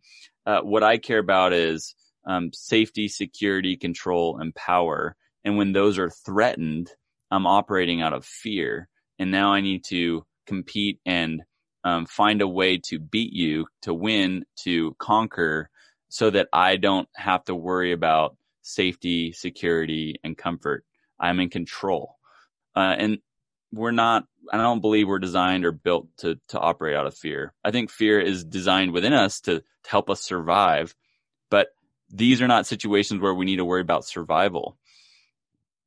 uh, what I care about is um, safety, security, control, and power. And when those are threatened, I'm operating out of fear. And now I need to compete and um, find a way to beat you, to win, to conquer, so that I don't have to worry about safety, security, and comfort. I'm in control. Uh, and we're not I don't believe we're designed or built to to operate out of fear. I think fear is designed within us to, to help us survive, but these are not situations where we need to worry about survival.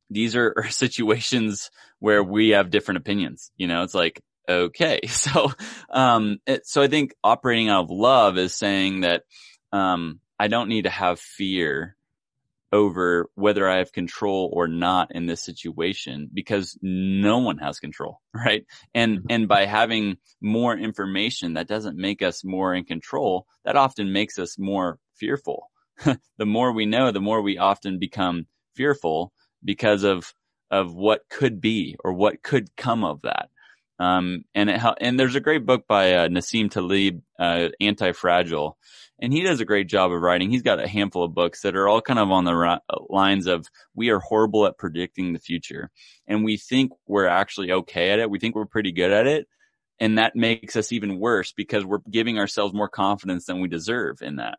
These are, [LAUGHS] situations where we have different opinions. You know, it's like okay, [LAUGHS] so um, it, so I think operating out of love is saying that um, I don't need to have fear over whether I have control or not in this situation because no one has control, [LAUGHS] right? And, mm-hmm. and by having more information, that doesn't make us more in control. That often makes us more fearful. [LAUGHS] the more we know, the more we often become fearful because of, of what could be or what could come of that. Um, and it, and there's a great book by uh, Nassim Taleb, uh, Anti-Fragile, and he does a great job of writing. He's got a handful of books that are all kind of on the ra- lines of we are horrible at predicting the future, and we think we're actually okay at it. We think we're pretty good at it, and that makes us even worse because we're giving ourselves more confidence than we deserve in that.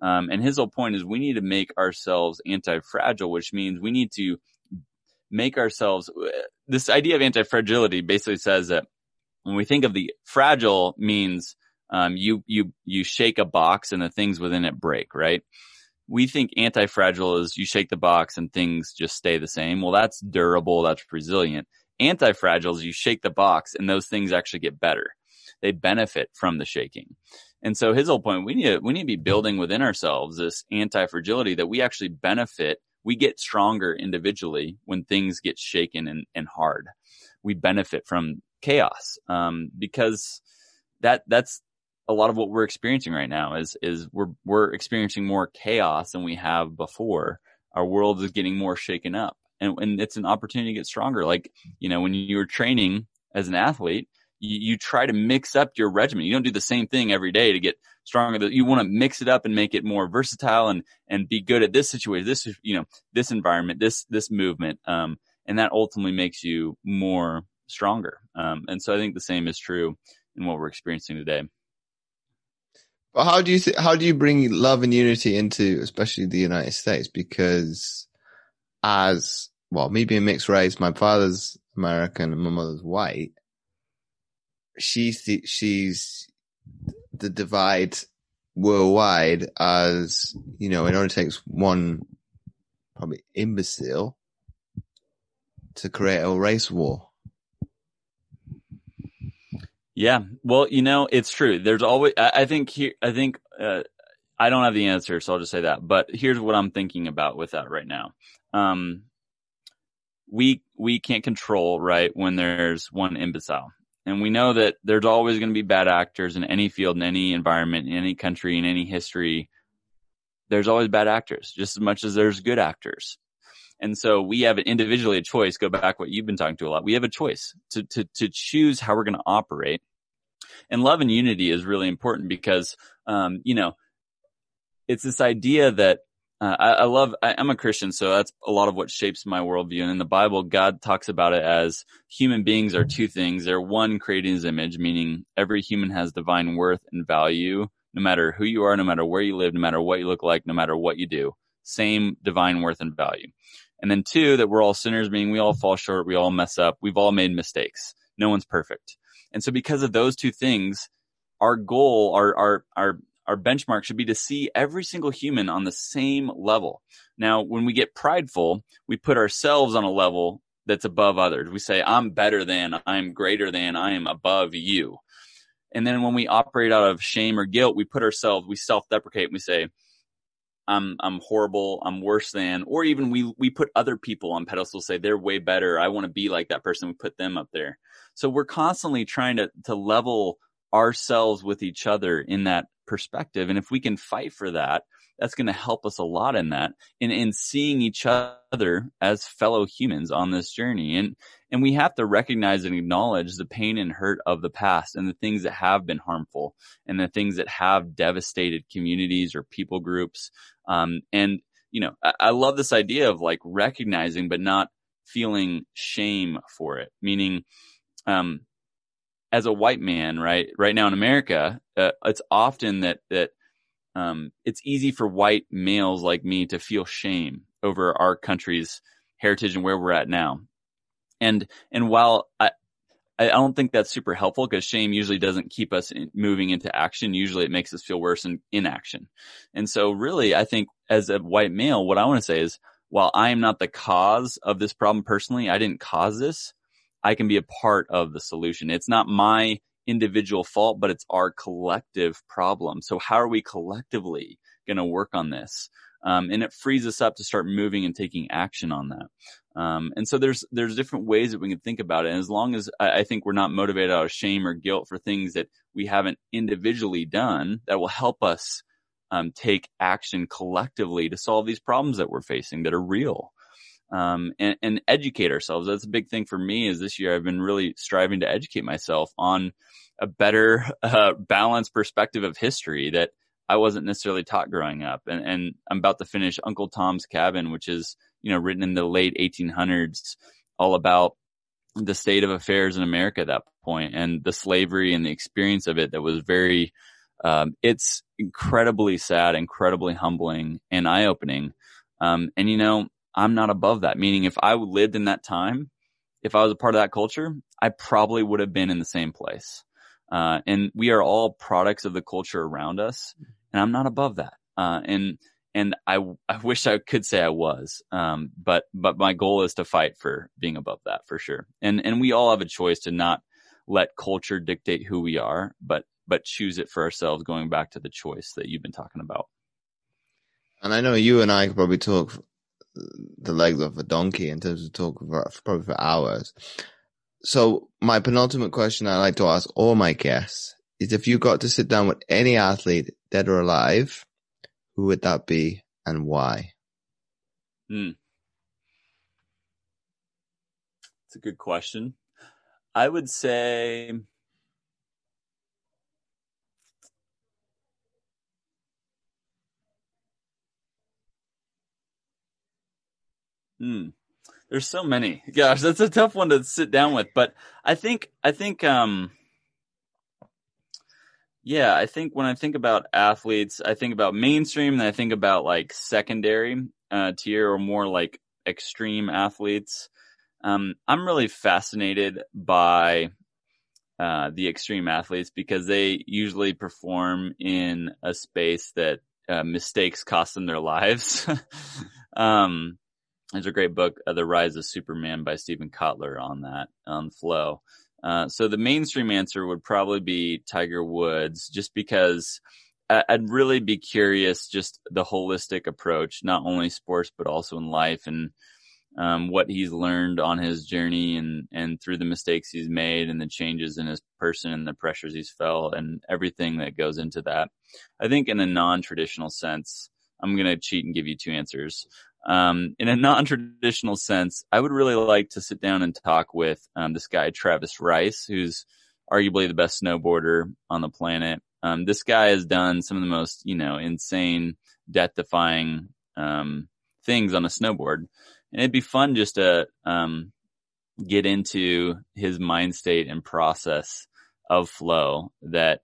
Um, and his whole point is we need to make ourselves anti-fragile, which means we need to make ourselves this idea of anti-fragility basically says that when we think of the fragile means um, you you you shake a box and the things within it break, right? We think anti-fragile is you shake the box and things just stay the same. Well, that's durable, that's resilient. Anti-fragile is you shake the box and those things actually get better. They benefit from the shaking. And so his whole point, we need to, we need to be building within ourselves this anti-fragility that we actually benefit. We get stronger individually when things get shaken and, and hard. We benefit from chaos, um, because that, that's a lot of what we're experiencing right now is is we're we're experiencing more chaos than we have before. Our world is getting more shaken up, and and it's an opportunity to get stronger. Like you know, when you're training as an athlete, you, you try to mix up your regimen. You don't do the same thing every day to get stronger. You want to mix it up and make it more versatile and and be good at this situation, this you know, this environment, this this movement, um, and that ultimately makes you more stronger. Um, and so I think the same is true in what we're experiencing today. But how do you th- how do you bring love and unity into especially the United States? Because as well, me being mixed race, my father's American and my mother's white. She's she's the divide worldwide as you know. It only takes one probably imbecile to create a race war. Yeah. Well, you know, it's true. There's always, I, I think here, I think, uh, I don't have the answer, so I'll just say that. But here's what I'm thinking about with that right now. Um, we, we can't control, right, when there's one imbecile. And we know that there's always going to be bad actors in any field, in any environment, in any country, in any history. There's always bad actors, just as much as there's good actors. And so we have individually a choice. Go back what you've been talking to a lot. We have a choice to to to choose how we're going to operate and love and unity is really important because, um, you know, it's this idea that uh, I, I, love, I, am a Christian, so that's a lot of what shapes my worldview. And in the Bible, God talks about it as human beings are two things. They're one creating his image, meaning every human has divine worth and value, no matter who you are, no matter where you live, no matter what you look like, no matter what you do. Same divine worth and value. And then two, that we're all sinners, meaning we all fall short, we all mess up, we've all made mistakes. No one's perfect. And so because of those two things, our goal, our, our, our, our benchmark should be to see every single human on the same level. Now, when we get prideful, we put ourselves on a level that's above others. We say, I'm better than, I'm greater than, I am above you. And then when we operate out of shame or guilt, we put ourselves, we self-deprecate and we say, I'm I'm horrible, I'm worse than, or even we we put other people on pedestals, say they're way better. I want to be like that person. We put them up there. So we're constantly trying to to level ourselves with each other in that perspective. And if we can fight for that, that's going to help us a lot in that in, in seeing each other as fellow humans on this journey. And, and we have to recognize and acknowledge the pain and hurt of the past and the things that have been harmful and the things that have devastated communities or people groups. Um, and, you know, I, I love this idea of like recognizing, but not feeling shame for it, meaning, um, as a white man, right, right now in America, uh, it's often that, that um, it's easy for white males like me to feel shame over our country's heritage and where we're at now. And and while I I don't think that's super helpful because shame usually doesn't keep us in, moving into action. Usually it makes us feel worse in inaction. And so really, I think as a white male, what I want to say is, while I am not the cause of this problem personally, I didn't cause this. I can be a part of the solution. It's not my individual fault, but it's our collective problem. So how are we collectively going to work on this? Um, and it frees us up to start moving and taking action on that. Um, and so there's there's different ways that we can think about it. And as long as I, I, think we're not motivated out of shame or guilt for things that we haven't individually done, that will help us um, take action collectively to solve these problems that we're facing that are real um, and, and, educate ourselves. That's a big thing for me. Is this year I've been really striving to educate myself on a better, [LAUGHS] uh, balanced perspective of history that I wasn't necessarily taught growing up. And, and I'm about to finish Uncle Tom's Cabin, which is you know written in the late 1800s, all about the state of affairs in America at that point and the slavery and the experience of it that was very um, it's incredibly sad, incredibly humbling and eye opening. Um, and you know, I'm not above that. Meaning if I lived in that time, if I was a part of that culture, I probably would have been in the same place. Uh, and we are all products of the culture around us. And I'm not above that. Uh, and, and I, I wish I could say I was. Um, but, but my goal is to fight for being above that for sure. And, and we all have a choice to not let culture dictate who we are, but, but choose it for ourselves going back to the choice that you've been talking about. And I know you and I could probably talk the legs of a donkey in terms of talk for, probably for hours. So my penultimate question I like to ask all my guests is if you got to sit down with any athlete, dead or alive, who would that be and why? Hmm. It's a good question. I would say Hmm. There's so many. Gosh, that's a tough one to sit down with. But I think I think um yeah, I think when I think about athletes, I think about mainstream and I think about like secondary uh, tier or more like extreme athletes. Um, I'm really fascinated by uh, the extreme athletes because they usually perform in a space that uh, mistakes cost them their lives. [LAUGHS] um, there's a great book, uh, The Rise of Superman by Steven Kotler on that, on flow. Uh, so the mainstream answer would probably be Tiger Woods, just because I'd really be curious, just the holistic approach, not only sports, but also in life and, um, what he's learned on his journey and, and through the mistakes he's made and the changes in his person and the pressures he's felt and everything that goes into that. I think in a non-traditional sense, I'm going to cheat and give you two answers. Um, in a non-traditional sense, I would really like to sit down and talk with um, this guy Travis Rice, who's arguably the best snowboarder on the planet. Um, this guy has done some of the most, you know, insane, death-defying um, things on a snowboard, and it'd be fun just to um, get into his mind state and process of flow that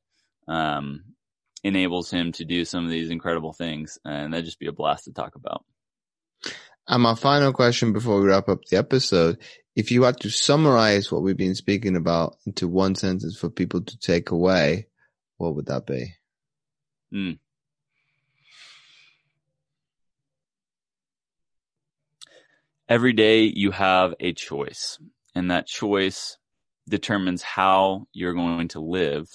um, enables him to do some of these incredible things, and that'd just be a blast to talk about. And my final question before we wrap up the episode, if you had to summarize what we've been speaking about into one sentence for people to take away, what would that be? Mm. Every day you have a choice, and that choice determines how you're going to live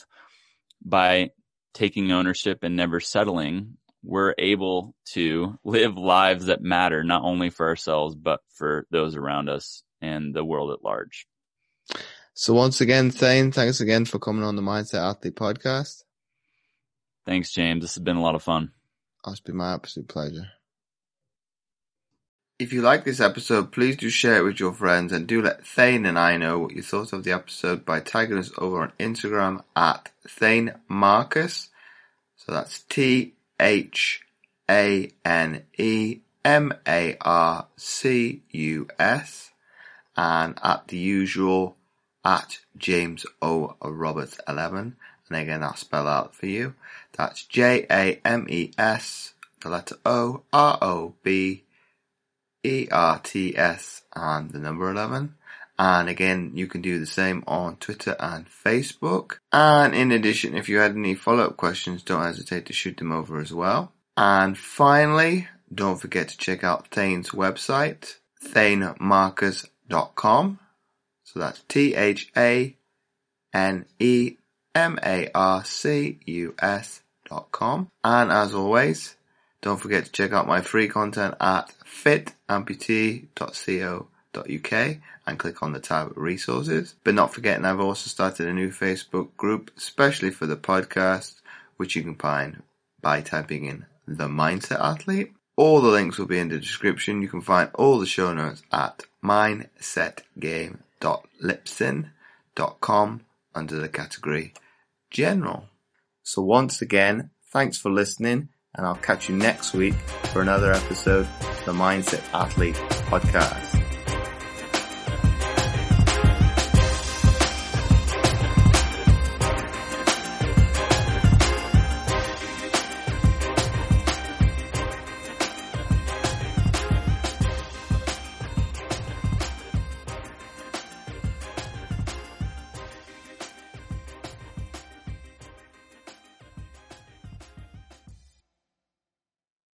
by taking ownership and never settling we're able to live lives that matter not only for ourselves but for those around us and the world at large. So once again, Thane, thanks again for coming on the Mindset Athlete podcast. Thanks, James. This has been a lot of fun. Oh, it's been my absolute pleasure. If you like this episode, please do share it with your friends and do let Thane and I know what you thought of the episode by tagging us over on Instagram at Thane Marcus. So that's T H A N E M A R C U S and at the usual at James O Roberts 11 and again I'll spell out for you. That's J A M E S the letter O R O B E R T S and the number 11 and again, you can do the same on Twitter and Facebook. And in addition, if you had any follow up questions, don't hesitate to shoot them over as well. And finally, don't forget to check out Thane's website, thanemarcus.com. So that's T H A N E M A R C U S dot com. And as always, don't forget to check out my free content at fitamputee.co uk and click on the tab resources. But not forgetting I've also started a new Facebook group especially for the podcast, which you can find by typing in the mindset athlete. All the links will be in the description. You can find all the show notes at mindsetgame.libsyn.com under the category general. So once again, thanks for listening and I'll catch you next week for another episode of the Mindset Athlete podcast.